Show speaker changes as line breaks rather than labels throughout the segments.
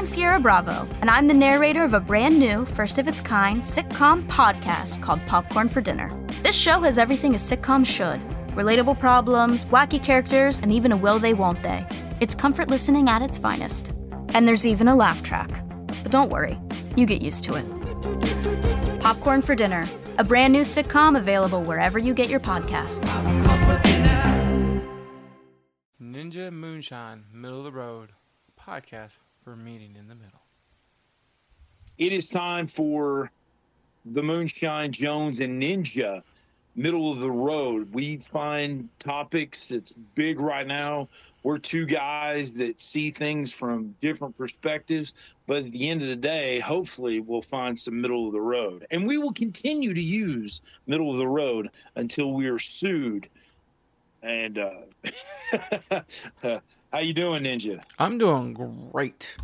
I'm Sierra Bravo, and I'm the narrator of a brand new, first of its kind sitcom podcast called Popcorn for Dinner. This show has everything a sitcom should relatable problems, wacky characters, and even a will they won't they. It's comfort listening at its finest. And there's even a laugh track. But don't worry, you get used to it. Popcorn for Dinner, a brand new sitcom available wherever you get your podcasts.
Ninja Moonshine, Middle of the Road, podcast meeting in the middle.
It is time for the Moonshine Jones and Ninja middle of the road. We find topics that's big right now. We're two guys that see things from different perspectives, but at the end of the day, hopefully, we'll find some middle of the road. And we will continue to use middle of the road until we are sued. And uh, how you doing, Ninja?
I'm doing great.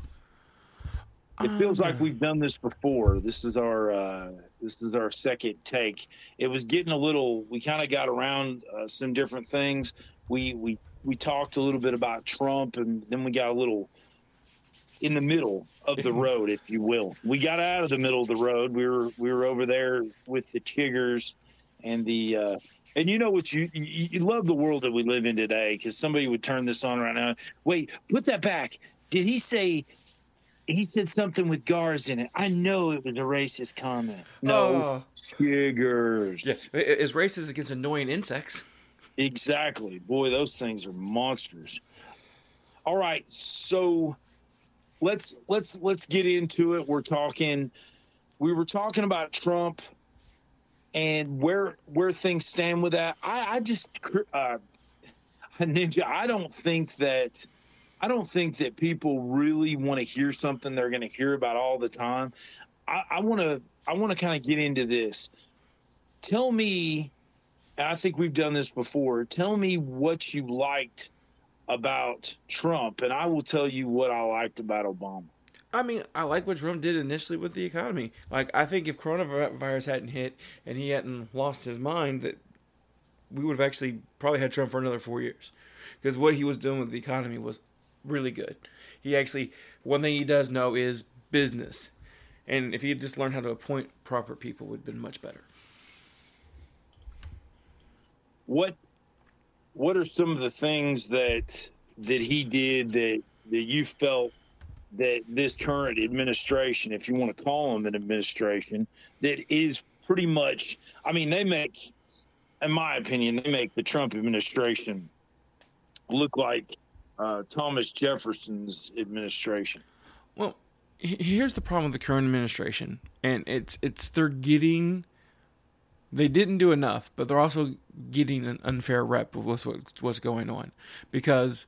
It feels like we've done this before. This is our uh, this is our second take. It was getting a little. We kind of got around uh, some different things. We we we talked a little bit about Trump, and then we got a little in the middle of the road, if you will. We got out of the middle of the road. We were we were over there with the chiggers and the. Uh, and you know what you, you you love the world that we live in today because somebody would turn this on right now. Wait, put that back. Did he say he said something with gars in it. I know it was a racist comment. No,
Oh.
chiggers.
Yeah, it's racist against annoying insects.
Exactly. Boy, those things are monsters. All right, so let's let's let's get into it. We're talking we were talking about Trump and where where things stand with that. I I just uh ninja, I don't think that I don't think that people really want to hear something they're going to hear about all the time. I want to I want to kind of get into this. Tell me, I think we've done this before. Tell me what you liked about Trump, and I will tell you what I liked about Obama.
I mean, I like what Trump did initially with the economy. Like, I think if coronavirus hadn't hit and he hadn't lost his mind, that we would have actually probably had Trump for another four years. Because what he was doing with the economy was really good. He actually, one thing he does know is business. And if he had just learned how to appoint proper people, would have been much better.
What what are some of the things that that he did that that you felt that this current administration, if you want to call them an administration, that is pretty much I mean, they make in my opinion, they make the Trump administration look like uh, Thomas Jefferson's administration.
Well, here's the problem with the current administration, and it's it's they're getting they didn't do enough, but they're also getting an unfair rep of what's what's going on because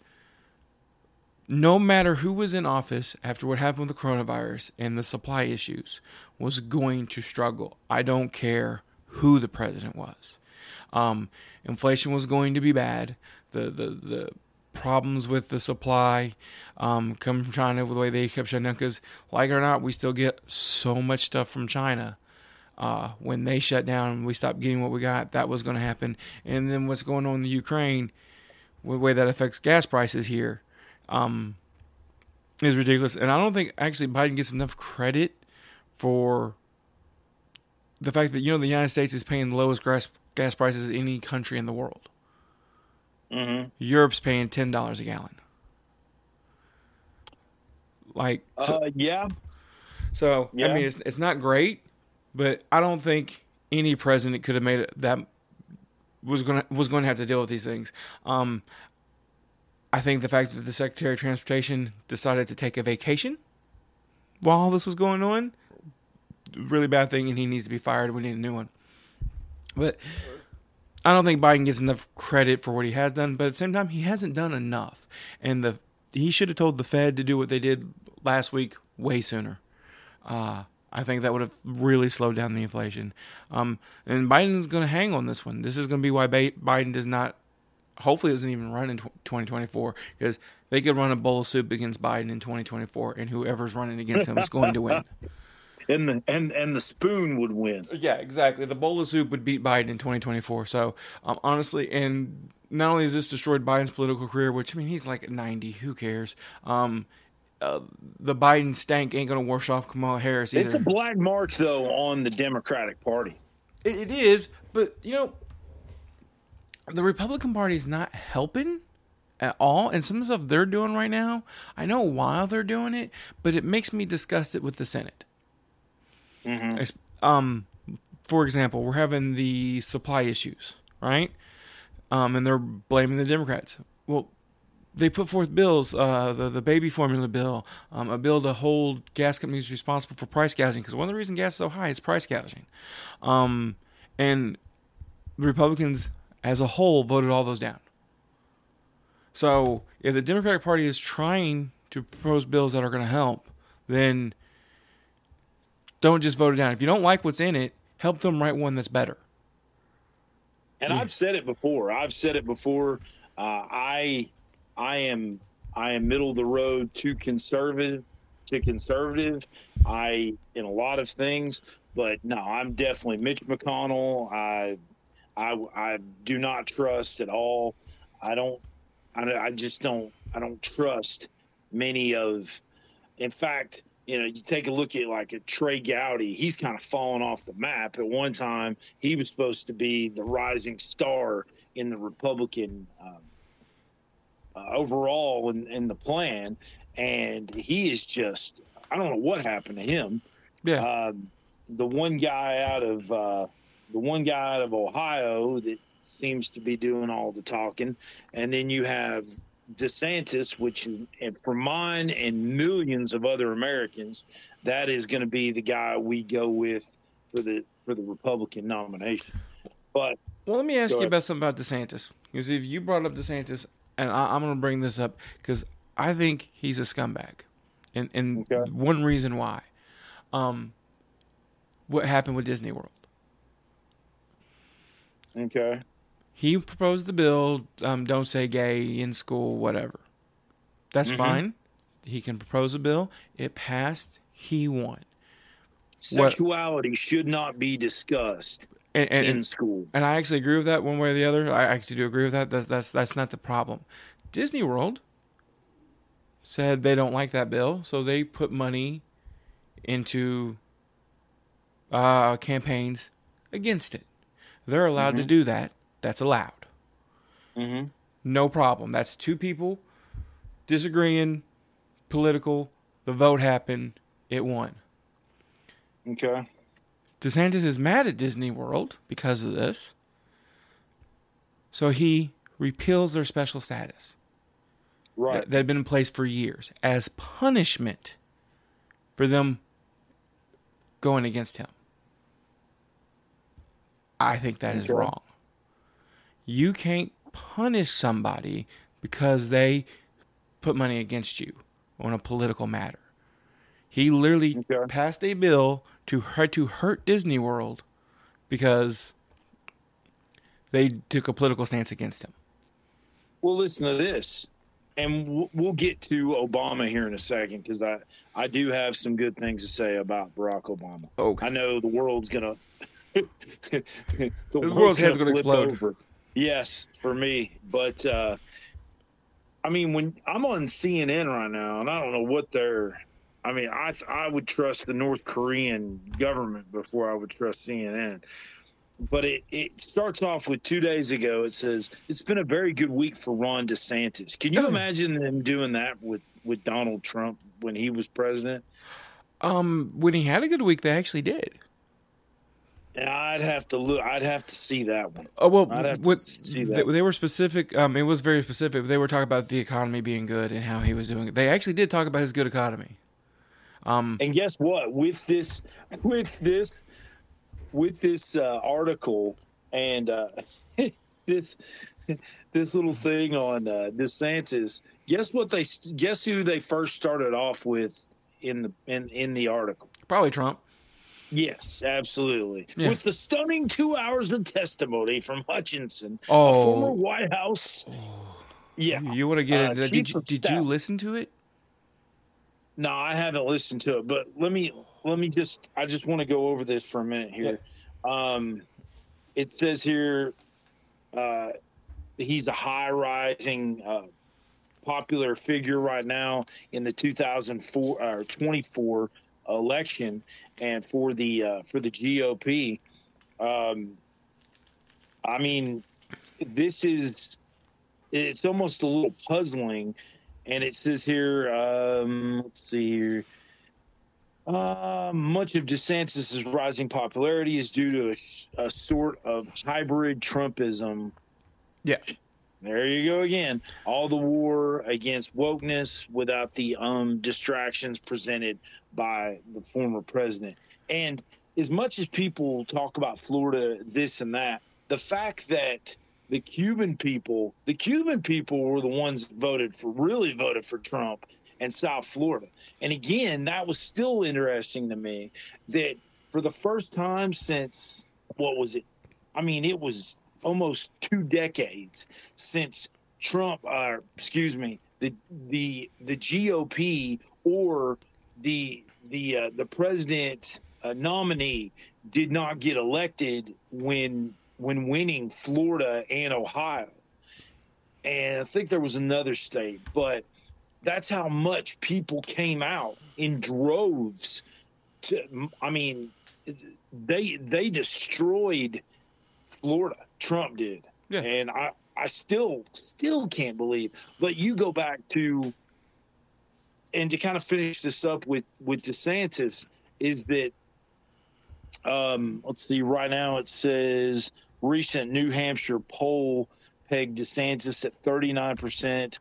no matter who was in office after what happened with the coronavirus and the supply issues was going to struggle. I don't care who the president was. Um, inflation was going to be bad. The the the problems with the supply um, coming from China with the way they kept shutting down. Because, like or not, we still get so much stuff from China. Uh, when they shut down we stopped getting what we got, that was going to happen. And then what's going on in the Ukraine, the way that affects gas prices here, um, is ridiculous. And I don't think actually Biden gets enough credit for the fact that you know the United States is paying the lowest gas gas prices in any country in the world.
Mm-hmm.
Europe's paying ten dollars a gallon. Like, so,
uh, yeah.
So
Yeah.
I mean, it's it's not great, but I don't think any president could have made it that was gonna was going to have to deal with these things. Um, I think the fact that the Secretary of Transportation decided to take a vacation while all this was going on, really bad thing, and he needs to be fired. We need a new one. But I don't think Biden gets enough credit for what he has done, but at the same time, he hasn't done enough. And the he should have told the Fed to do what they did last week way sooner. Uh, I think that would have really slowed down the inflation. Um, and Biden's going to hang on this one. This is going to be why Biden does not, hopefully, doesn't even run in 2024 because they could run a bowl of soup against Biden in 2024, and whoever's running against him is going to win.
And the and and the spoon would win.
Yeah, exactly. The bowl of soup would beat Biden in 2024. So, um, honestly, and not only has this destroyed Biden's political career, which I mean, he's like 90. Who cares? Um, uh, the Biden stank ain't going to wash off Kamala Harris either.
It's a black mark though on the Democratic Party.
It, it is, but you know, the Republican Party is not helping at all, and some of the stuff they're doing right now. I know why they're doing it, but it makes me disgusted with the Senate.
Mhm.
Um, for example, we're having the supply issues, right? Um, and they're blaming the Democrats. Well, they put forth bills, uh, the the baby formula bill, um, a bill to hold gas companies responsible for price gouging because one of the reasons gas is so high is price gouging, um, and the Republicans as a whole voted all those down. So if the Democratic Party is trying to propose bills that are going to help, then don't just vote it down. If you don't like what's in it, help them write one that's better.
And I've said it before. I've said it before. Uh, I I am I am middle of the road to conservative to conservative. I in a lot of things, but no, I'm definitely Mitch McConnell. I I I do not trust at all. I don't. I, I just don't. I don't trust many of. In fact, you know, you take a look at like a Trey Gowdy. He's kind of fallen off the map. At one time, he was supposed to be the rising star in the Republican um, uh, overall in, in the plan, and he is just. I don't know what happened to him.
Yeah.
Um, the one guy out of uh, the one guy out of Ohio that seems to be doing all the talking, and then you have DeSantis, which and for mine and millions of other Americans, that is going to be the guy we go with for the for the Republican nomination. But
Well, let me ask you
ahead.
about something about DeSantis. Because if you brought up DeSantis, and I, I'm going to bring this up because I think he's a scumbag, and and
Okay.
one reason why, um, what happened with Disney World?
Okay,
He proposed the bill, um, don't say gay in school, whatever. That's
Mhm.
fine. He can propose a bill. It passed. He won. What-
sexuality should not be discussed
And, and,
in school.
and I actually agree with that one way or the other. I actually do agree with that. That's that's that's not the problem. Disney World said they don't like that bill, so they put money into uh, campaigns against it. They're allowed to
Mhm.
do that. That's allowed.
hmm
No problem. That's two people disagreeing, political. The vote happened. It won.
Okay,
DeSantis is mad at Disney World because of this. So he repeals their special status
right.
that, that had been in place for years as punishment for them going against him. I think that is wrong. You can't punish somebody because they put money against you on a political matter. He literally
Okay.
passed a bill to hurt to hurt Disney World because they took a political stance against him.
Well, listen to this, and we'll- we'll get to Obama here in a second because I I do have some good things to say about Barack Obama.
Okay.
I know the world's gonna the
world's head's gonna
flip
explode.
over. Yes, for me, but uh, I mean, when I'm on CNN right now, and I don't know what they're. I mean, I I would trust the North Korean government before I would trust CNN. But it, it starts off with two days ago. It says it's been a very good week for Ron DeSantis. Can you imagine them doing that with with Donald Trump when he was president?
Um, when he had a good week, they actually did.
And I'd have to look. I'd have to see that one.
Oh well, what,
see
they,
that.
they were specific. Um, it was very specific. They were talking about the economy being good and how he was doing it. They actually did talk about his good economy. Um,
And guess what? With this, with this, with this uh, article and uh, this this little thing on uh, DeSantis, guess what they guess who they first started off with in the in in the article.
probably Trump.
Yes, absolutely.
Yeah.
With the stunning two hours of testimony from Hutchinson, a former
Oh,
White House. Yeah.
you want to get
Uh,
into that? Did you did you listen to it?
No, I haven't listened to it, but let me let me just I just want to go over this for a minute here. Um, it says here uh, he's a high rising uh, popular figure right now in the 2004 or 24 election, and for the uh, for the GOP. Um, I mean, this is it's almost a little puzzling, and it says here. Um, let's see here. Uh, much of DeSantis' rising popularity is due to a, a sort of hybrid Trumpism.
Yeah.
There you go again. All the war against wokeness without the um, distractions presented by the former president. And as much as people talk about Florida, this and that, the fact that the Cuban people, the Cuban people were the ones that voted for, really voted for Trump and South Florida. And again, that was still interesting to me that for the first time since what was it? I mean, it was almost two decades since Trump, uh, excuse me, the the the GOP or the the uh, the president uh, nominee did not get elected when when winning Florida and Ohio. And I think there was another state, but that's how much people came out in droves to I mean they they destroyed Florida. Trump did.
Yeah.
And I I still still can't believe. But you go back to and to kind of finish this up with with DeSantis is that um let's see right now it says recent New Hampshire poll pegged DeSantis at 39%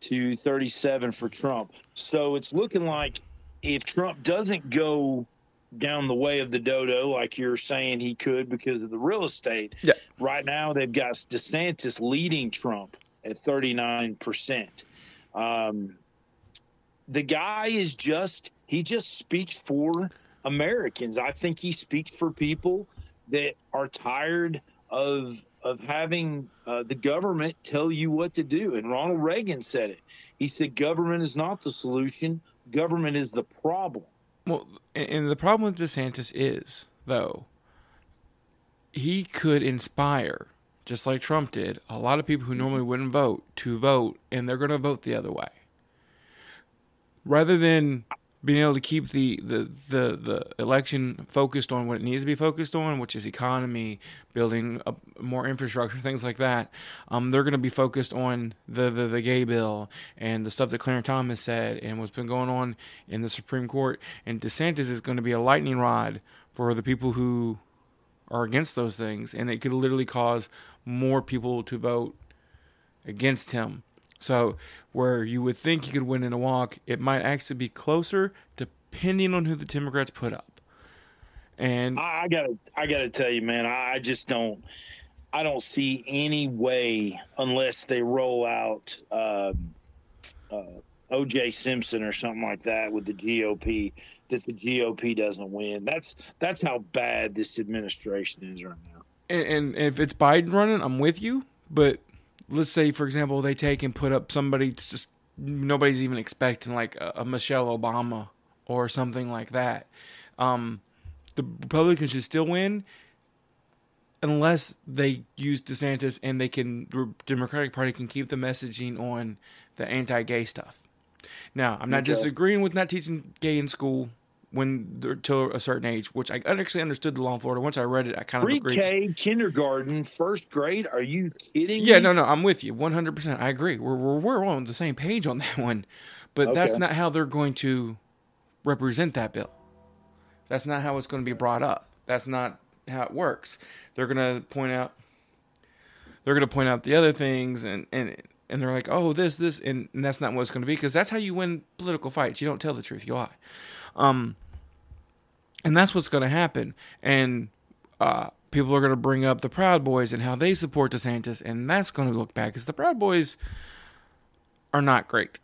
to 37 for Trump. So it's looking like if Trump doesn't go down the way of the dodo like you're saying he could because of the real estate.
Yeah.
Right now they've got DeSantis leading Trump at 39%. Um, the guy is just he just speaks for Americans. I think he speaks for people that are tired of of having uh, the government tell you what to do. And Ronald Reagan said it. He said government is not the solution, government is the problem.
Well, and the problem with DeSantis is, though, he could inspire, just like Trump did, a lot of people who mm-hmm. normally wouldn't vote to vote, and they're going to vote the other way. Rather than being able to keep the, the, the, the election focused on what it needs to be focused on, which is economy, building a, more infrastructure, things like that, um, they're going to be focused on the, the, the gay bill and the stuff that Clarence Thomas said and what's been going on in the Supreme Court. And DeSantis is going to be a lightning rod for the people who are against those things, and it could literally cause more people to vote against him so, where you would think you could win in a walk, it might actually be closer depending on who the Democrats put up. And
I, gotta, I gotta tell you, man, I just don't, I don't see any way unless they roll out uh, uh, O.J. Simpson or something like that with the GOP that the GOP doesn't win. That's that's how bad this administration is right now.
And, and if it's Biden running, I'm with you, but let's say, for example, they take and put up somebody just nobody's even expecting, like a, a Michelle Obama or something like that. Um, the Republicans should still win unless they use DeSantis and they can the Democratic Party can keep the messaging on the anti-gay stuff. Now, I'm not okay. disagreeing with not teaching gay in school when they're to a certain age, which I actually understood the law in Florida. Once I read it, I kind of
agreed. Pre-K, kindergarten, first grade. Are you kidding?
Yeah,
me?
no, no, I'm with you 100. percent I agree. We're, we're we're on the same page on that one, but okay. that's not how they're going to represent that bill. That's not how it's going to be brought up. That's not how it works. They're going to point out. They're going to point out the other things, and and and they're like, oh, this, this, and, and that's not what it's going to be because that's how you win political fights. You don't tell the truth, you lie. Um, and that's what's going to happen. And uh, people are going to bring up the Proud Boys and how they support DeSantis, and that's going to look bad because the Proud Boys are not great.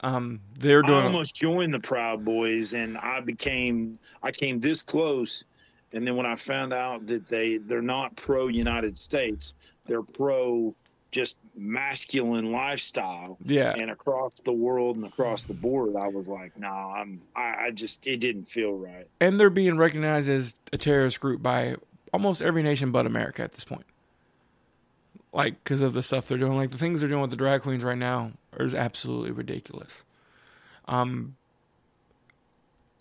Um, they're doing.
I almost joined the Proud Boys, and I became I came this close, and then when I found out that they they're not pro United States, they're pro just masculine lifestyle.
Yeah.
And across the world and across the board, I was like, no, nah, I'm, I, I just, it didn't feel right.
And they're being recognized as a terrorist group by almost every nation but America at this point. like because of the stuff they're doing. Like the things they're doing with the drag queens right now is absolutely ridiculous. Um,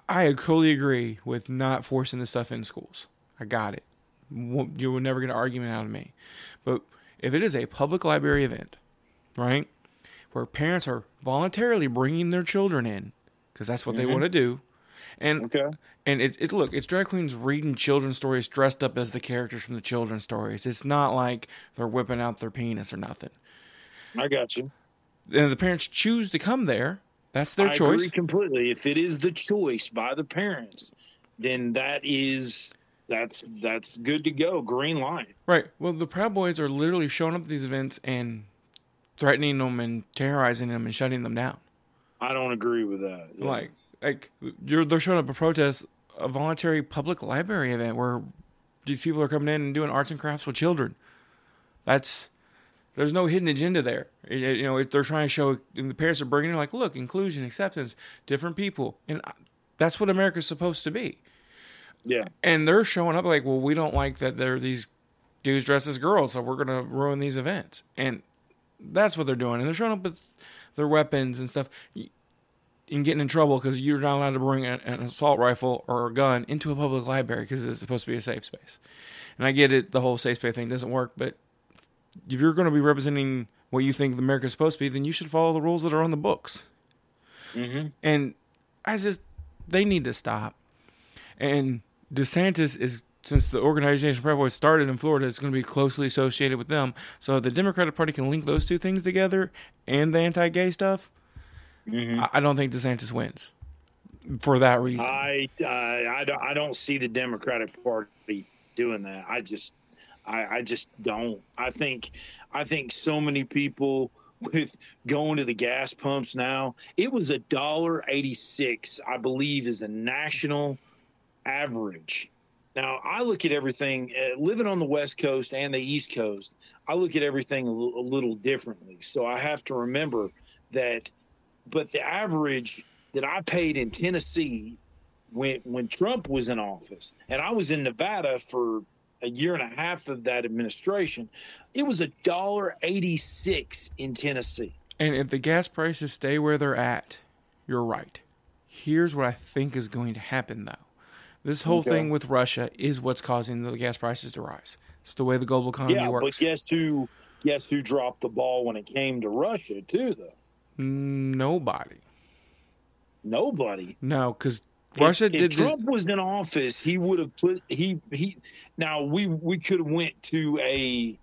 I totally agree with not forcing this stuff in schools. I got it. You will never get an argument out of me. But if it is a public library event, right, where parents are voluntarily bringing their children in because that's what mm-hmm. they want to do, and
okay.
and it, it look it's drag queens reading children's stories dressed up as the characters from the children's stories. It's not like they're whipping out their penis or nothing.
I got you.
And the parents choose to come there. That's their choice.
I
choice.
agree completely. If it is the choice by the parents, then that is that's that's good to go. Green line.
Right. Well, the Proud Boys are literally showing up at these events and threatening them and terrorizing them and shutting them down.
I don't agree with that.
Yeah. Like, like you're they're showing up a protest, a voluntary public library event where these people are coming in and doing arts and crafts with children. That's there's no hidden agenda there. You know, they're trying to show, and the parents are bringing in like, look, inclusion, acceptance, different people, and that's what America's supposed to be.
Yeah.
And they're showing up like, well, we don't like that there are these dudes dressed as girls, so we're gonna ruin these events. And that's what they're doing. And they're showing up with their weapons and stuff and getting in trouble because you're not allowed to bring an assault rifle or a gun into a public library because it's supposed to be a safe space. And I get it, the whole safe space thing doesn't work, but if you're going to be representing what you think America is supposed to be, then you should follow the rules that are on the books.
Mm-hmm.
And I just, they need to stop. And DeSantis is since the organization Proud Boys started in Florida, it's going to be closely associated with them. So the Democratic Party can link those two things together and the anti-gay stuff. Mm-hmm. I, don't think DeSantis wins for that reason.
I, uh, I, don't, I don't see the Democratic Party doing that. I just I, I just don't. I think I think so many people with going to the gas pumps now. It was a dollar eighty six, I believe, is a national average. Now, I look at everything, uh, living on the West Coast and the East Coast, I look at everything a, l- a little differently. So I have to remember that, but the average that I paid in Tennessee when, when Trump was in office, and I was in Nevada for a year and a half of that administration, it was a dollar eighty six in Tennessee.
And if the gas prices stay where they're at, you're right. Here's what I think is going to happen, though. This whole okay. thing with Russia is what's causing the gas prices to rise. It's the way the global economy
yeah,
works.
but guess who? Guess who dropped the ball when it came to Russia too? Though
nobody.
Nobody.
No, because Russia
if,
did.
If Trump was in office, he would have put he he. Now we we could have went to a.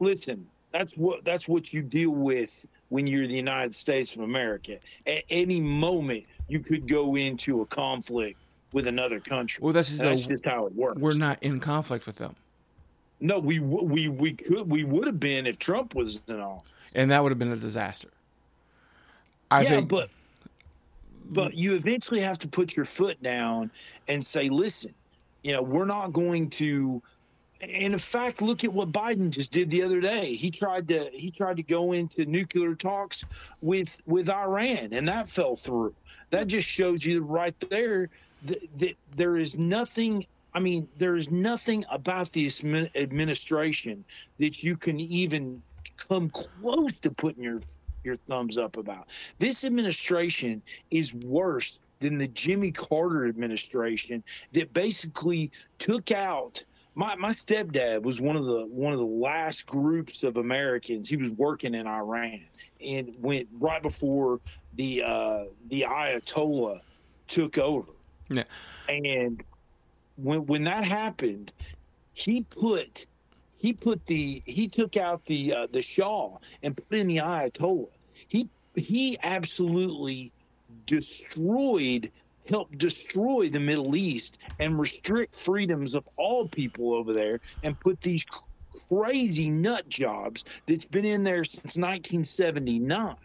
Listen, that's what that's what you deal with when you're the United States of America. At any moment, you could go into a conflict with another country.
Well, that's just,
that's just how it works.
We're not in conflict with them.
No, we we we could we would have been if Trump was in office,
and that would have been a disaster. I
yeah,
think,
but but you eventually have to put your foot down and say, listen, you know, we're not going to. And in fact, look at what Biden just did the other day. He tried to he tried to go into nuclear talks with with Iran, and that fell through. That just shows you right there that, there is nothing I mean, there is nothing about this administration that you can even come close to putting your your thumbs up about. This administration is worse than the Jimmy Carter administration that basically took out my, my stepdad was one of the one of the last groups of Americans. He was working in Iran and went right before the uh, the Ayatollah took over.
Yeah.
And when when that happened, he put he put the he took out the uh, the Shah and put in the Ayatollah. He he absolutely destroyed helped destroy the Middle East and restrict freedoms of all people over there and put these crazy nut jobs that's been in there since 1979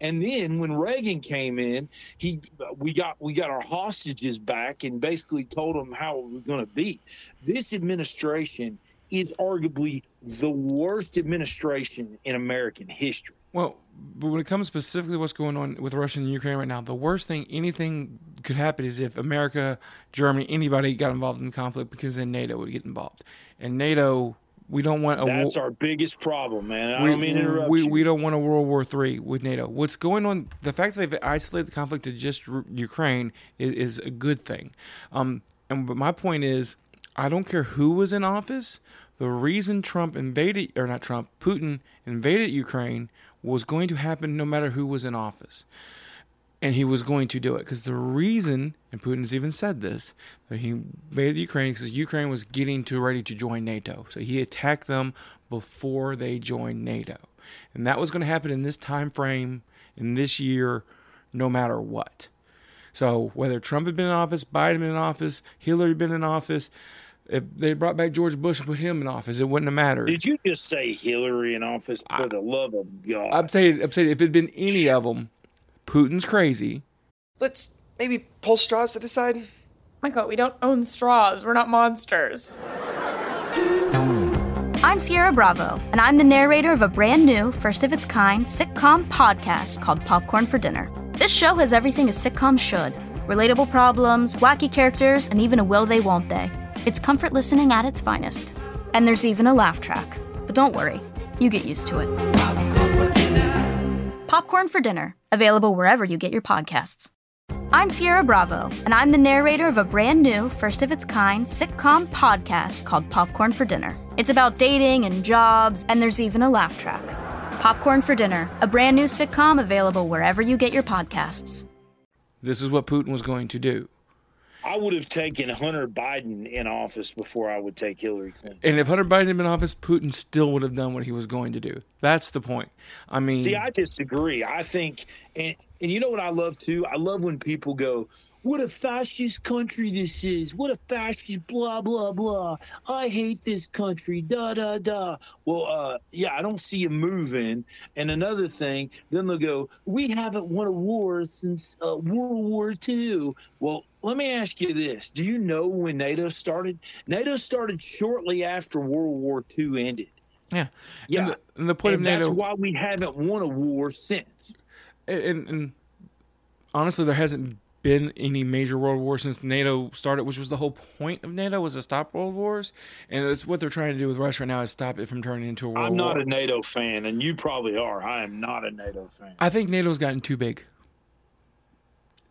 and then when Reagan came in, he we got we got our hostages back and basically told them how it was going to be. This administration is arguably the worst administration in American history.
Well, but when it comes specifically to what's going on with Russia and Ukraine right now, the worst thing anything could happen is if America, Germany, anybody got involved in the conflict because then NATO would get involved. And NATO We don't want a
That's
war-
our biggest problem, man. I
we,
don't mean interrupt
we,
you.
we don't want a World War Three with NATO. What's going on? The fact that they've isolated the conflict to just Ukraine is, is a good thing. Um, and but my point is, I don't care who was in office. The reason Trump invaded, or not Trump, Putin invaded Ukraine was going to happen no matter who was in office. And he was going to do it because the reason, and Putin's even said this, that he invaded Ukraine because Ukraine was getting to ready to join NATO. So he attacked them before they joined NATO, and that was going to happen in this time frame in this year, no matter what. So whether Trump had been in office, Biden been in office, Hillary had been in office, if they brought back George Bush and put him in office, it wouldn't have mattered.
Did you just say Hillary in office? For the love of God!
I'm saying, I'm saying, if it had been any of them, Putin's crazy.
Let's maybe pull straws to decide.
Michael, we don't own straws. We're not monsters.
I'm Sierra Bravo, and I'm the narrator of a brand new, first of its kind sitcom podcast called Popcorn for Dinner. This show has everything a sitcom should relatable problems, wacky characters, and even a will they, won't they. It's comfort listening at its finest. And there's even a laugh track. But don't worry, you get used to it. Popcorn for Dinner, available wherever you get your podcasts. I'm Sierra Bravo, and I'm the narrator of a brand new, first of its kind sitcom podcast called Popcorn for Dinner. It's about dating and jobs, and there's even a laugh track. Popcorn for Dinner, a brand new sitcom available wherever you get your podcasts.
This is what Putin was going to do.
I would have taken Hunter Biden in office before I would take Hillary Clinton.
And if Hunter Biden had been in office, Putin still would have done what he was going to do. That's the point. I mean,
See, I disagree. I think, and and you know what I love too. I love when people go, "What a fascist country this is! What a fascist blah blah blah! I hate this country." Da da da. Well, uh, yeah, I don't see you moving. And another thing, then they'll go, "We haven't won a war since uh, World War II." Well, let me ask you this: Do you know when NATO started? NATO started shortly after World War II ended.
yeah.
Yeah.
And the, and the point
and
of
that's why we haven't won a war since.
and, and honestly, there hasn't been any major world war since NATO started, which was the whole point of NATO was to stop world wars, and it's what they're trying to do with Russia right now is stop it from turning into a world war.
I'm not
war.
a NATO fan, and you probably are. I am not a NATO fan.
I think NATO's gotten too big.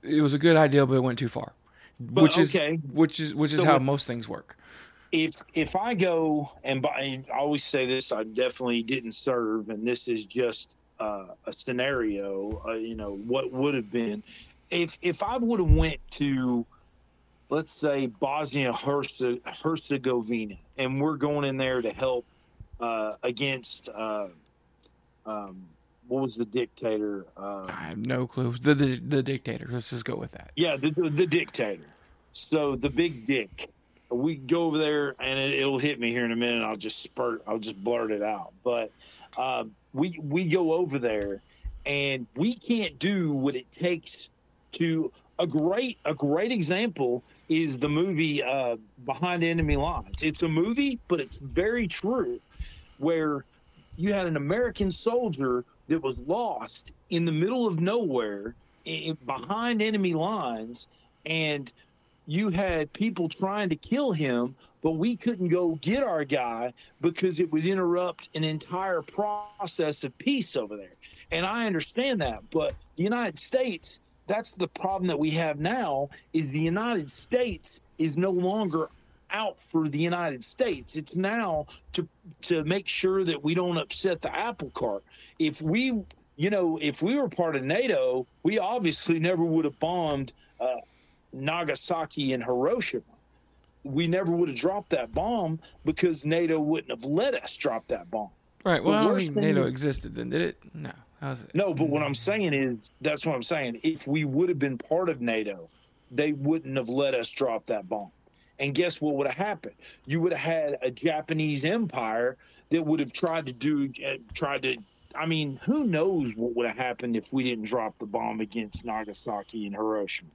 It was a good idea, but it went too far. which is
okay.
which is which is
So
how
what-
most things work.
If if I go and buy, I always say this: I definitely didn't serve, and this is just uh, a scenario. Uh, you know what would have been if if I would have went to, let's say Bosnia Herzegovina, and we're going in there to help uh, against. Uh, um, what was the dictator? Uh,
I have no clue. The, the the dictator. Let's just go with that.
Yeah, the, the, the dictator. So the big dick. We go over there, and it, it'll hit me here in a minute. I'll just spurt. I'll just blurt it out. But uh, we we go over there, and we can't do what it takes to. A great a great example is the movie uh, Behind Enemy Lines. It's a movie, but it's very true, where you had an American soldier that was lost in the middle of nowhere in, behind enemy lines and you had people trying to kill him but we couldn't go get our guy because it would interrupt an entire process of peace over there and i understand that but the united states that's the problem that we have now is the united states is no longer out for the united states it's now to to make sure that we don't upset the apple cart if we you know, if we were part of NATO, we obviously never would have bombed uh, Nagasaki and Hiroshima. We never would have dropped that bomb because NATO wouldn't have let us drop that bomb.
Right. Well, I don't think NATO
is-
existed then, did it? No.
No, but what I'm saying is that's what I'm saying. If we would have been part of NATO, they wouldn't have let us drop that bomb. And guess what would have happened? You would have had a Japanese empire that would have tried to do, uh, tried to. I mean, who knows what would have happened if we didn't drop the bomb against Nagasaki and Hiroshima?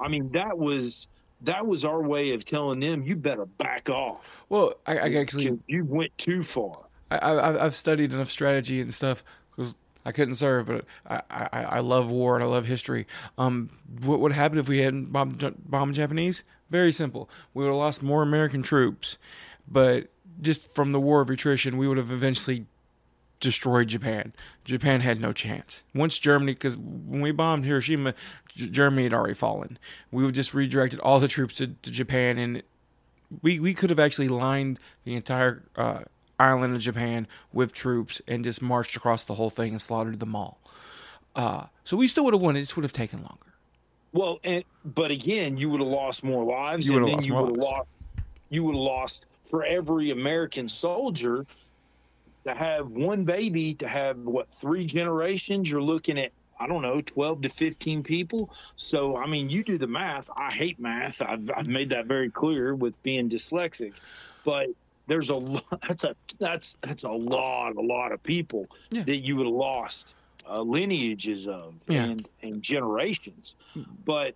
I mean, that was that was our way of telling them you better back off
Well, I, I actually
you went too far.
I, I, I've studied enough strategy and stuff because I couldn't serve, but I, I, I love war and I love history. Um, what would happen if we hadn't bombed, bombed Japanese? Very simple. We would have lost more American troops, but just from the war of attrition, we would have eventually destroyed Japan. Japan had no chance. Once Germany, because when we bombed Hiroshima, Germany had already fallen. We would just redirected all the troops to, to Japan, and we we could have actually lined the entire uh, island of Japan with troops and just marched across the whole thing and slaughtered them all. Uh, so we still would have won. It just would have taken longer.
Well, and but again, you would have lost more lives,
You
and
would have
then
lost
you would have lost. You would have lost for every American soldier to have one baby to have what three generations. You're looking at I don't know, 12 to 15 people. So, I mean, you do the math. I hate math. I've, I've made that very clear with being dyslexic, but there's a lot, that's a, that's, that's a lot, a lot of people
Yeah.
that you would have lost uh, lineages of
Yeah.
and, and generations. But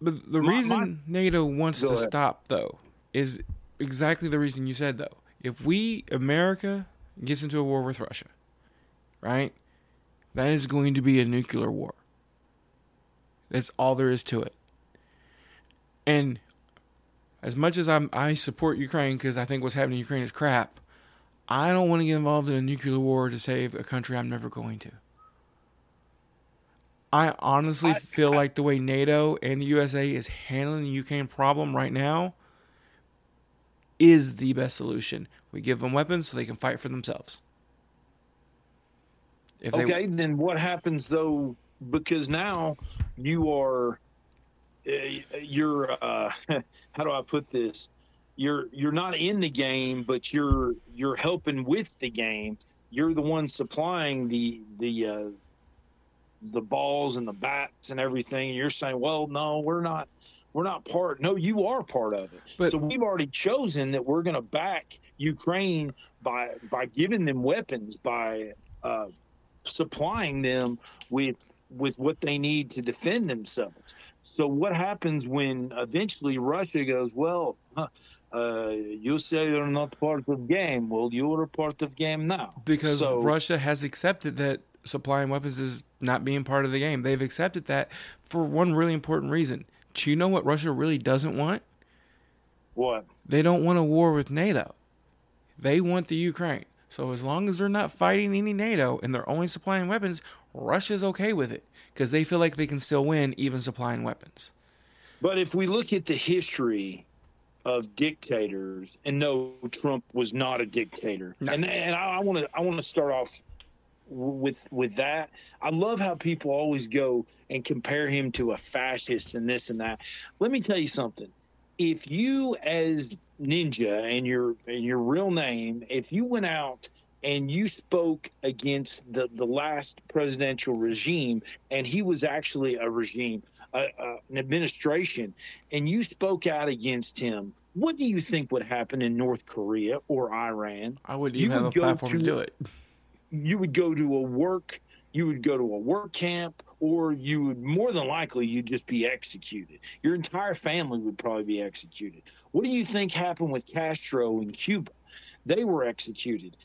But the
My-
reason NATO wants to
ahead.
stop, though, is exactly the reason you said, though. If we, America, gets into a war with Russia, right, that is going to be a nuclear war. That's all there is to it. And as much as I'm, I support Ukraine because I think what's happening in Ukraine is crap, I don't want to get involved in a nuclear war to save a country I'm never going to. I honestly
I-
feel like the way NATO and the USA is handling the Ukraine problem right now is the best solution. We give them weapons so they can fight for themselves. If they-
okay, then what happens though? Because now you are, you're, uh, how do I put this? You're you're not in the game, but you're you're helping with the game. You're the one supplying the the uh, the balls and the bats and everything. And you're saying, well, no, we're not. We're not part. No, you are part of it.
But-
so we've already chosen that we're going to back Ukraine by by giving them weapons, by uh, supplying them with with what they need to defend themselves. So what happens when eventually Russia goes, well, huh, uh, you say you're not part of the game. Well, you're a part of the game now
because
So-
Russia has accepted that supplying weapons is not being part of the game. They've accepted that for one really important reason. Do you know what Russia really doesn't want?
What?
They don't want a war with NATO. They want the Ukraine. So as long as they're not fighting any NATO and they're only supplying weapons, Russia's okay with it because they feel like they can still win even supplying weapons.
But if we look at the history of dictators, and no, Trump was not a dictator,
No.
and and I want to I want to start off with with that. I love how people always go and compare him to a fascist and this and that. Let me tell you something. If you as Ninja and your and your real name, if you went out and you spoke against the the last presidential regime, and he was actually a regime, a, a, an administration, and you spoke out against him, what do you think would happen in North Korea or Iran?
I wouldn't
You
even have a
would go
platform to
to-
do it.
You would go to a work, you would go to a work camp, or you would more than likely you'd just be executed. Your entire family would probably be executed. What do you think happened with Castro in Cuba? They were executed.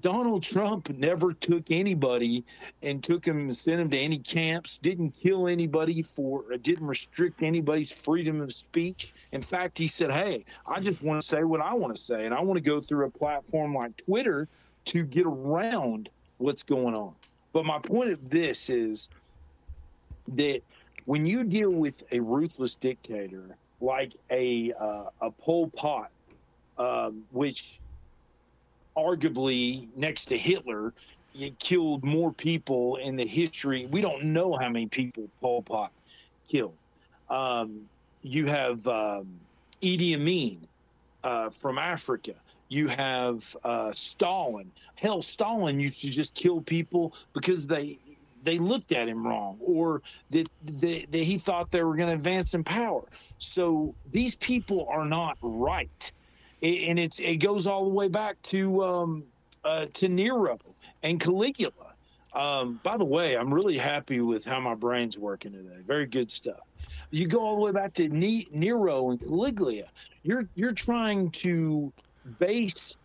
Donald Trump never took anybody and took him and sent him to any camps, didn't kill anybody for, didn't restrict anybody's freedom of speech. In fact, he said, Hey, I just want to say what I want to say, and I want to go through a platform like Twitter to get around what's going on. But my point of this is that when you deal with a ruthless dictator like a, uh, a Pol Pot, um, which arguably next to Hitler, he killed more people in the history. We don't know how many people Pol Pot killed. Um, you have um, Idi Amin uh, from Africa. You have uh, Stalin. Hell, Stalin used to just kill people because they they looked at him wrong, or that, that, that he thought they were going to advance in power. So these people are not right and it's it goes all the way back to um, uh, to Nero and Caligula. Um, by the way, I'm really happy with how my brain's working today. Very good stuff. You go all the way back to ne- Nero and Caligula. You're you're trying to base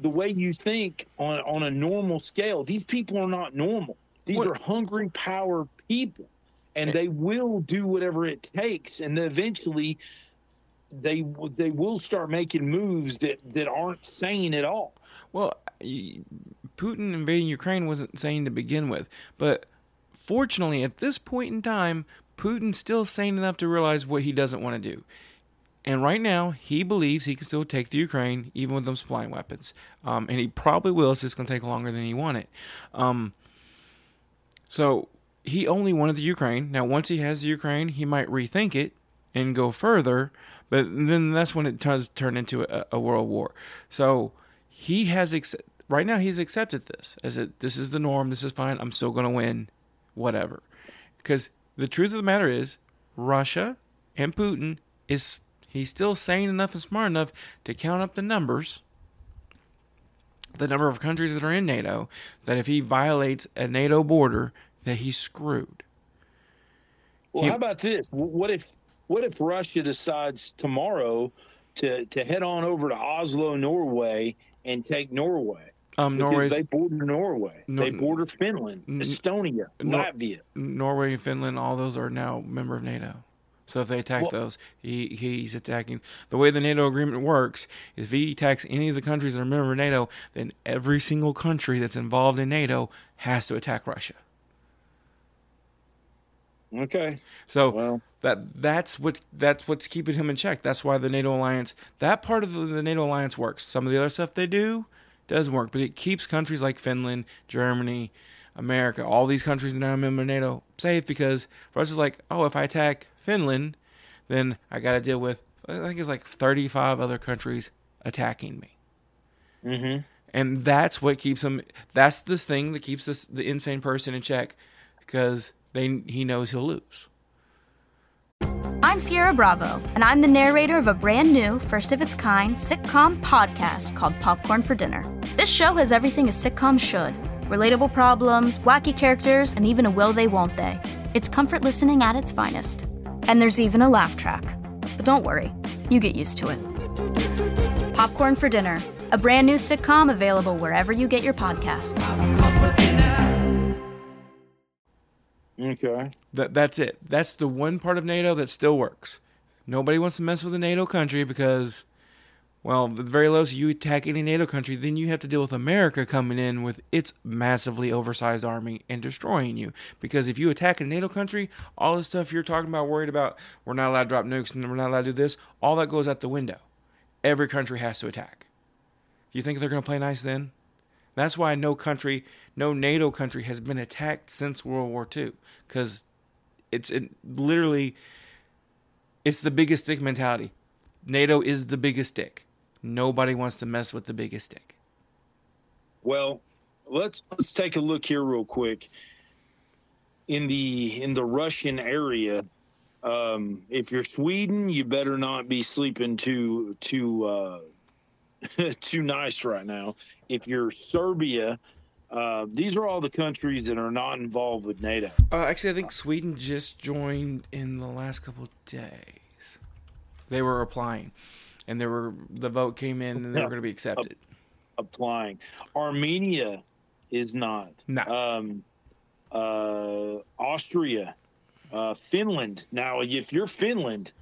the way you think on on a normal scale. These people are not normal. These
What-
are hungry power people, and they will do whatever it takes. And then eventually, they they will start making moves that that aren't sane at all.
Well, Putin invading Ukraine wasn't sane to begin with, but fortunately, at this point in time, Putin's still sane enough to realize what he doesn't want to do. And right now, he believes he can still take the Ukraine, even with them supplying weapons. Um, and he probably will. It's just going to take longer than he wanted. Um, so he only wanted the Ukraine. Now, once he has the Ukraine, he might rethink it and go further. But then that's when it does turn into a, a world war. So he has right now he's accepted this as a, this is the norm. This is fine. I'm still going to win, whatever. Because the truth of the matter is, Russia and Putin is he's still sane enough and smart enough to count up the numbers, the number of countries that are in NATO, that if he violates a NATO border, that he's screwed.
Well,
He-
how about this? What if what if Russia decides tomorrow to to head on over to Oslo, Norway, and take Norway?
Um,
Because they border Norway,
Nor-
they border Finland, Estonia,
Nor-
Latvia.
Norway and Finland, all those are now member of NATO. So if they attack
Well-
those, he he's attacking. The way the NATO agreement works is if he attacks any of the countries that are member of NATO, then every single country that's involved in NATO has to attack Russia.
Okay,
So
well,
that that's what that's what's keeping him in check. That's why the NATO alliance, that part of the, the NATO alliance works. Some of the other stuff they do doesn't work, but it keeps countries like Finland, Germany, America, all these countries that are member of NATO safe because Russia's like, oh, if I attack Finland, then I got to deal with I think it's like 35 other countries attacking me.
hmm
And that's what keeps him. That's the thing that keeps this the insane person in check, because they he knows he'll lose.
I'm Sierra Bravo, and I'm the narrator of a brand new, first of its kind sitcom podcast called Popcorn for Dinner. This show has everything a sitcom should relatable problems, wacky characters, and even a will they won't they. It's comfort listening at its finest. And there's even a laugh track. But don't worry, you get used to it. Popcorn for Dinner, a brand new sitcom available wherever you get your podcasts.
Okay.
That that's it. That's the one part of NATO that still works. Nobody wants to mess with a NATO country because, well, the very lowest, you attack any NATO country, then you have to deal with America coming in with its massively oversized army and destroying you. Because if you attack a NATO country, all the stuff you're talking about, worried about, we're not allowed to drop nukes and we're not allowed to do this, all that goes out the window. Every country has to attack. Do you think they're going to play nice then? That's why no country, no NATO country has been attacked since World War II because it's it literally it's the biggest dick mentality. NATO is the biggest dick. Nobody wants to mess with the biggest dick.
Well, let's let's take a look here real quick. In the in the Russian area, um, if you're Sweden, you better not be sleeping too too uh, too nice right now. If you're Serbia, uh, these are all the countries that are not involved with NATO.
Uh, actually, I think Sweden just joined in the last couple days. They were applying, and they were the vote came in, and they were going to be accepted.
applying. Armenia is not.
No.
Um, uh, Austria, uh, Finland. Now, if you're Finland,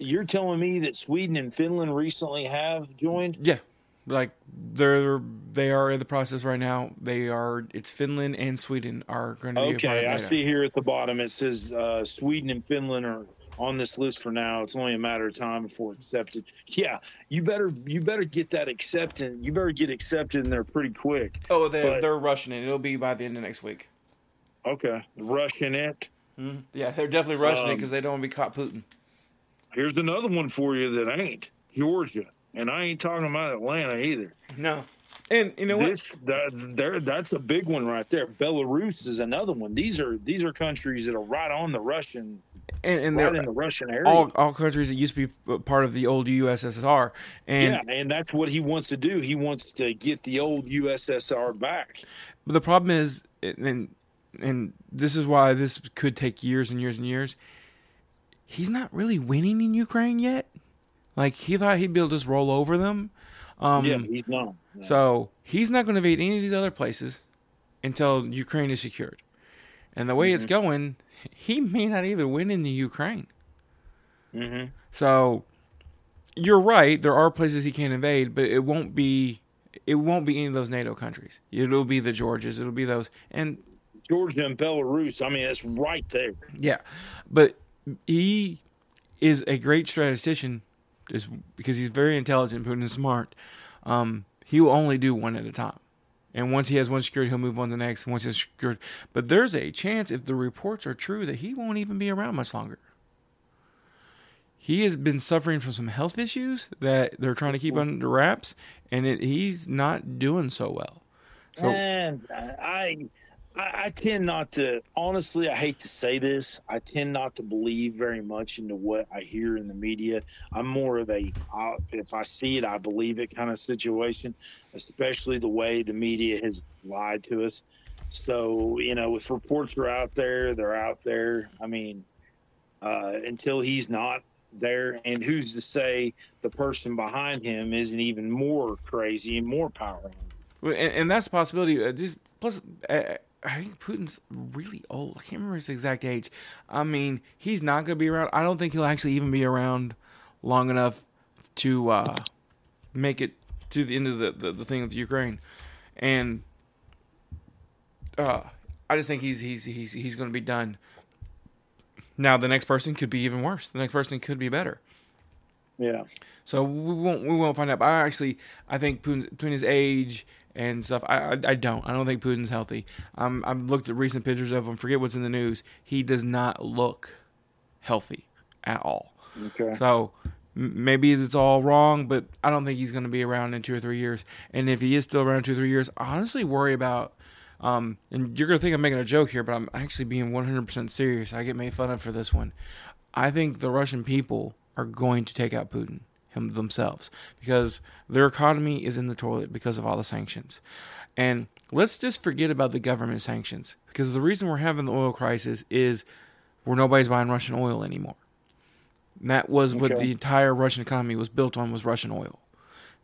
you're telling me that Sweden and Finland recently have joined.
Yeah, like they're they are in the process right now. They are. It's Finland and Sweden are going to be
Okay, I see here at the bottom it says uh, Sweden and Finland are on this list for now. It's only a matter of time before it's accepted. Yeah, you better you better get that accepted. You better get accepted in there pretty quick.
Oh, they
But-
they're rushing it. It'll be by the end of next week.
Okay, rushing it.
Yeah, they're definitely rushing it
Um,
because they don't want to be caught Putin.
Here's another one for you that ain't Georgia, and I ain't talking about Atlanta either.
No, and you know what?
that there that's a big one right there. Belarus is another one. These are these are countries that are right on the Russian,
And, and
right
they're
in the Russian area.
all all countries that used to be part of the old USSR, and
yeah, and that's what he wants to do. He wants to get the old USSR back.
But the problem is, and and this is why this could take years and years and years. He's not really winning in Ukraine yet. Like he thought he'd be able to just roll over them. Um,
yeah, he's not.
So he's not going to invade any of these other places until Ukraine is secured. And the way it's going, he may not even win in the Ukraine.
hmm
So you're right. There are places he can't invade, but it won't be it won't be any of those NATO countries. It'll be the Georgias. It'll be those. And
Georgia and Belarus. I mean, it's right there.
yeah, but he is a great statistician, is because he's very intelligent, Putin is smart. Um, he will only do one at a time. And once he has one secured, he'll move on to the next. Once he's secured, but there's a chance, if the reports are true, that he won't even be around much longer. He has been suffering from some health issues that they're trying to keep under wraps, and it, he's not doing so well. So
and I, I, I tend not to. Honestly, I hate to say this. I tend not to believe very much into what I hear in the media. I'm more of a, I, if I see it, I believe it kind of situation. Especially the way the media has lied to us. So you know, if reports are out there, they're out there. I mean, uh, until he's not there, and who's to say the person behind him isn't even more crazy and more powerful?
And, and that's a possibility. Uh, plus, uh, I think Putin's really old. I can't remember his exact age. I mean, he's not going to be around. I don't think he'll actually even be around long enough to uh, make it to the end of the, the, the thing with Ukraine. And uh, I just think he's he's he's he's going to be done. Now the next person could be even worse. The next person could be better.
Yeah.
So we won't we won't find out. But I actually I think Putin's, between his age and stuff, I, I, I don't I don't think Putin's healthy. Um, I've looked at recent pictures of him. Forget what's in the news. He does not look healthy at all.
Okay.
So maybe it's all wrong, but I don't think he's going to be around in two or three years. And if he is still around two or three years, I honestly worry about. Um, and you're going to think I'm making a joke here, but I'm actually being 100% serious. I get made fun of for this one. I think the Russian people are going to take out Putin him themselves because their economy is in the toilet because of all the sanctions. And let's just forget about the government sanctions because the reason we're having the oil crisis is where nobody's buying Russian oil anymore. And that was what the entire Russian economy was built on was Russian oil.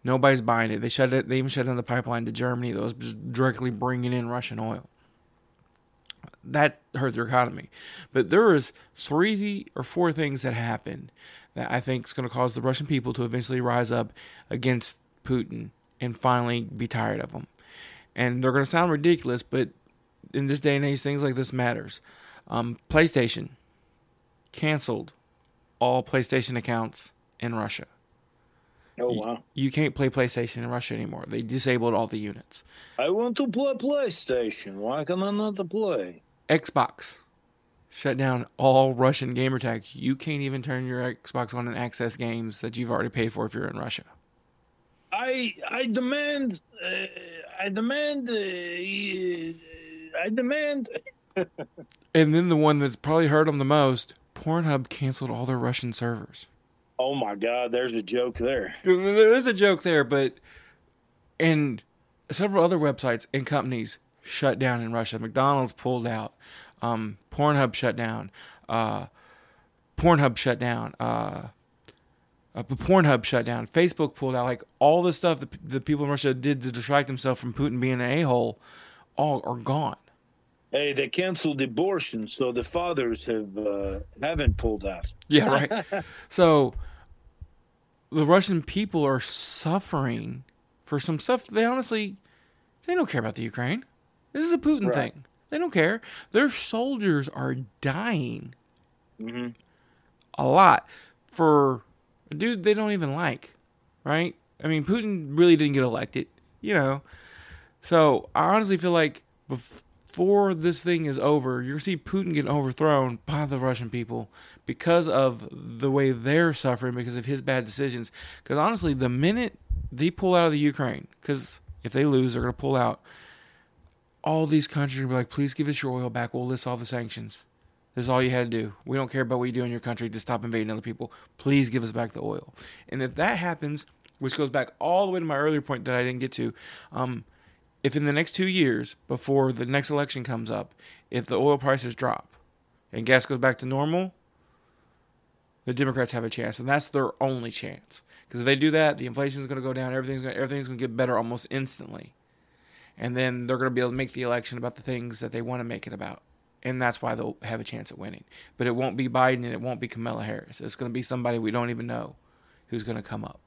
Nobody's buying it. They shut it. They even shut down the pipeline to Germany that was directly bringing in Russian oil. That hurt their economy. But there was three or four things that happened that I think is going to cause the Russian people to eventually rise up against Putin and finally be tired of him. And they're going to sound ridiculous, but in this day and age, things like this matters. Um, PlayStation canceled all PlayStation accounts in Russia.
Oh wow.
You can't play PlayStation in Russia anymore. They disabled all the units.
I want to play PlayStation. Why can I not play?
Xbox shut down all Russian gamer tags. You can't even turn your Xbox on and access games that you've already paid for if you're in Russia.
I I demand uh, I demand uh, I demand
And then the one that's probably hurt them the most, Pornhub canceled all their Russian servers.
Oh my god, there's a joke there.
There is a joke there, but and several other websites and companies shut down in Russia. McDonald's pulled out. Um, Pornhub shut down. Uh, Pornhub shut down. Uh, uh, Pornhub shut down. Facebook pulled out. Like all the stuff that the people in Russia did to distract themselves from Putin being an a hole, all are gone.
Hey, they canceled abortion, so the fathers have uh, haven't pulled out.
Yeah, right. so the Russian people are suffering for some stuff they honestly they don't care about the Ukraine. This is a Putin
Right.
thing. They don't care. Their soldiers are dying
hmm
a lot for a dude they don't even like, right? I mean, Putin really didn't get elected, you know. So I honestly feel like before this thing is over, you're gonna see Putin get overthrown by the Russian people because of the way they're suffering because of his bad decisions. Because honestly, the minute they pull out of the Ukraine, because if they lose, they're gonna pull out. All these countries will be like, please give us your oil back. We'll list all the sanctions. This is all you had to do. We don't care about what you do in your country to stop invading other people. Please give us back the oil. And if that happens, which goes back all the way to my earlier point that I didn't get to, um, if in the next two years, before the next election comes up, if the oil prices drop and gas goes back to normal, the Democrats have a chance, and that's their only chance. Because if they do that, the inflation is going to go down. Everything's going everything's going to get better almost instantly, and then they're going to be able to make the election about the things that they want to make it about and that's why they'll have a chance at winning. But it won't be Biden and it won't be Kamala Harris. It's going to be somebody we don't even know. who's going to come up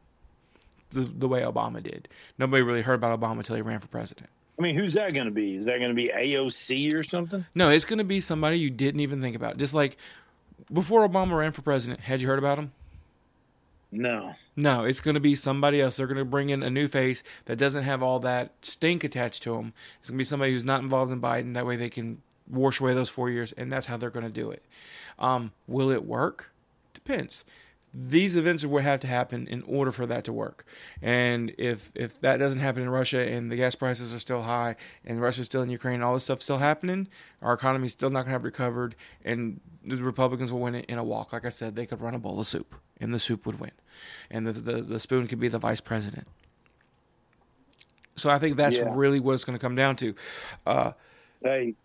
the, the way Obama did. Nobody really heard about Obama until he ran for president.
I mean, who's that going to be? Is that going to be AOC or something?
No, it's going to be somebody you didn't even think about. Just like before Obama ran for president, had you heard about him?
No.
No, it's going to be somebody else. They're going to bring in a new face that doesn't have all that stink attached to them. It's going to be somebody who's not involved in Biden. That way they can wash away those four years, and that's how they're going to do it. Um, will it work? Depends. These events will have to happen in order for that to work. And if if that doesn't happen in Russia and the gas prices are still high and Russia's still in Ukraine, all this stuff still happening, our economy's still not going to have recovered, and the Republicans will win it in a walk. Like I said, they could run a bowl of soup, and the soup would win, and the the, the spoon could be the vice president. So I think that's
Yeah.
really what it's going to come down to. Uh,
Hey,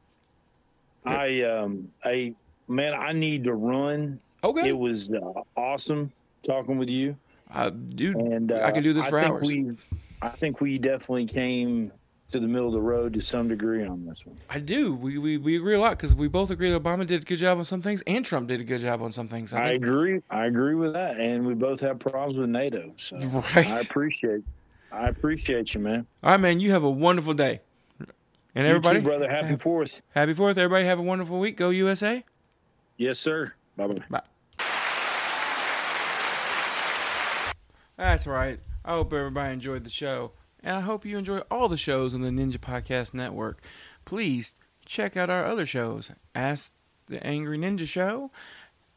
I um, I man, I need to run.
Okay,
It was uh, awesome talking with you,
uh, dude,
and uh,
I could do this
I
for
think
hours.
We, I think we definitely came to the middle of the road to some degree on this one.
I do. We, we, we agree a lot because we both agree that Obama did a good job on some things and Trump did a good job on some things. I
I agree. I agree with that, and we both have problems with NATO. So
Right.
I appreciate. I appreciate you, man.
All right, man. You have a wonderful day. And everybody,
too, brother. Happy Fourth.
happy Fourth. Everybody have a wonderful week. Go USA.
Yes, sir. Bye
bye. That's right. I hope everybody enjoyed the show. And I hope you enjoy all the shows on the Ninja Podcast Network. Please check out our other shows. Ask the Angry Ninja Show,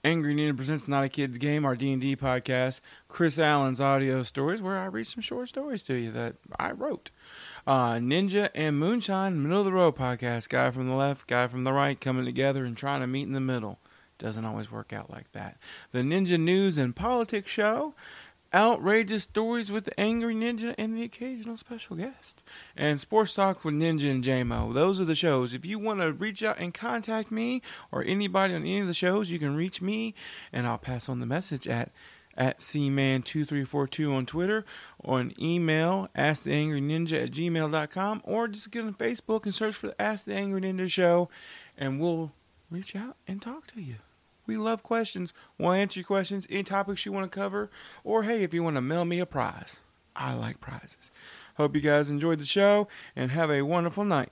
Angry Ninja Presents Not a Kid's Game, our D&D podcast, Chris Allen's audio stories, where I read some short stories to you that I wrote. Uh, Ninja and Moonshine, Middle of the Road podcast, guy from the left, guy from the right, coming together and trying to meet in the middle. Doesn't always work out like that. The Ninja News and Politics Show, outrageous stories with the Angry Ninja and the occasional special guest, and Sports Talk with Ninja and JMO. Those are the shows. If you want to reach out and contact me or anybody on any of the shows, you can reach me, and I'll pass on the message at at cman2342 on Twitter, or an email, asktheangryninja at gmail.com, or just get on Facebook and search for the Ask the Angry Ninja Show, and we'll reach out and talk to you. We love questions. We'll answer your questions, any topics you want to cover, or hey, if you want to mail me a prize. I like prizes. Hope you guys enjoyed the show and have a wonderful night.